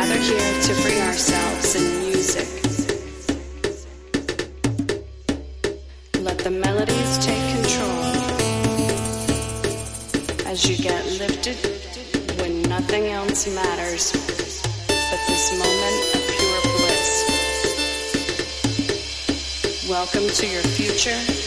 gather here to free ourselves in music. Let the melodies take control as you get lifted when nothing else matters but this moment of pure bliss. Welcome to your future.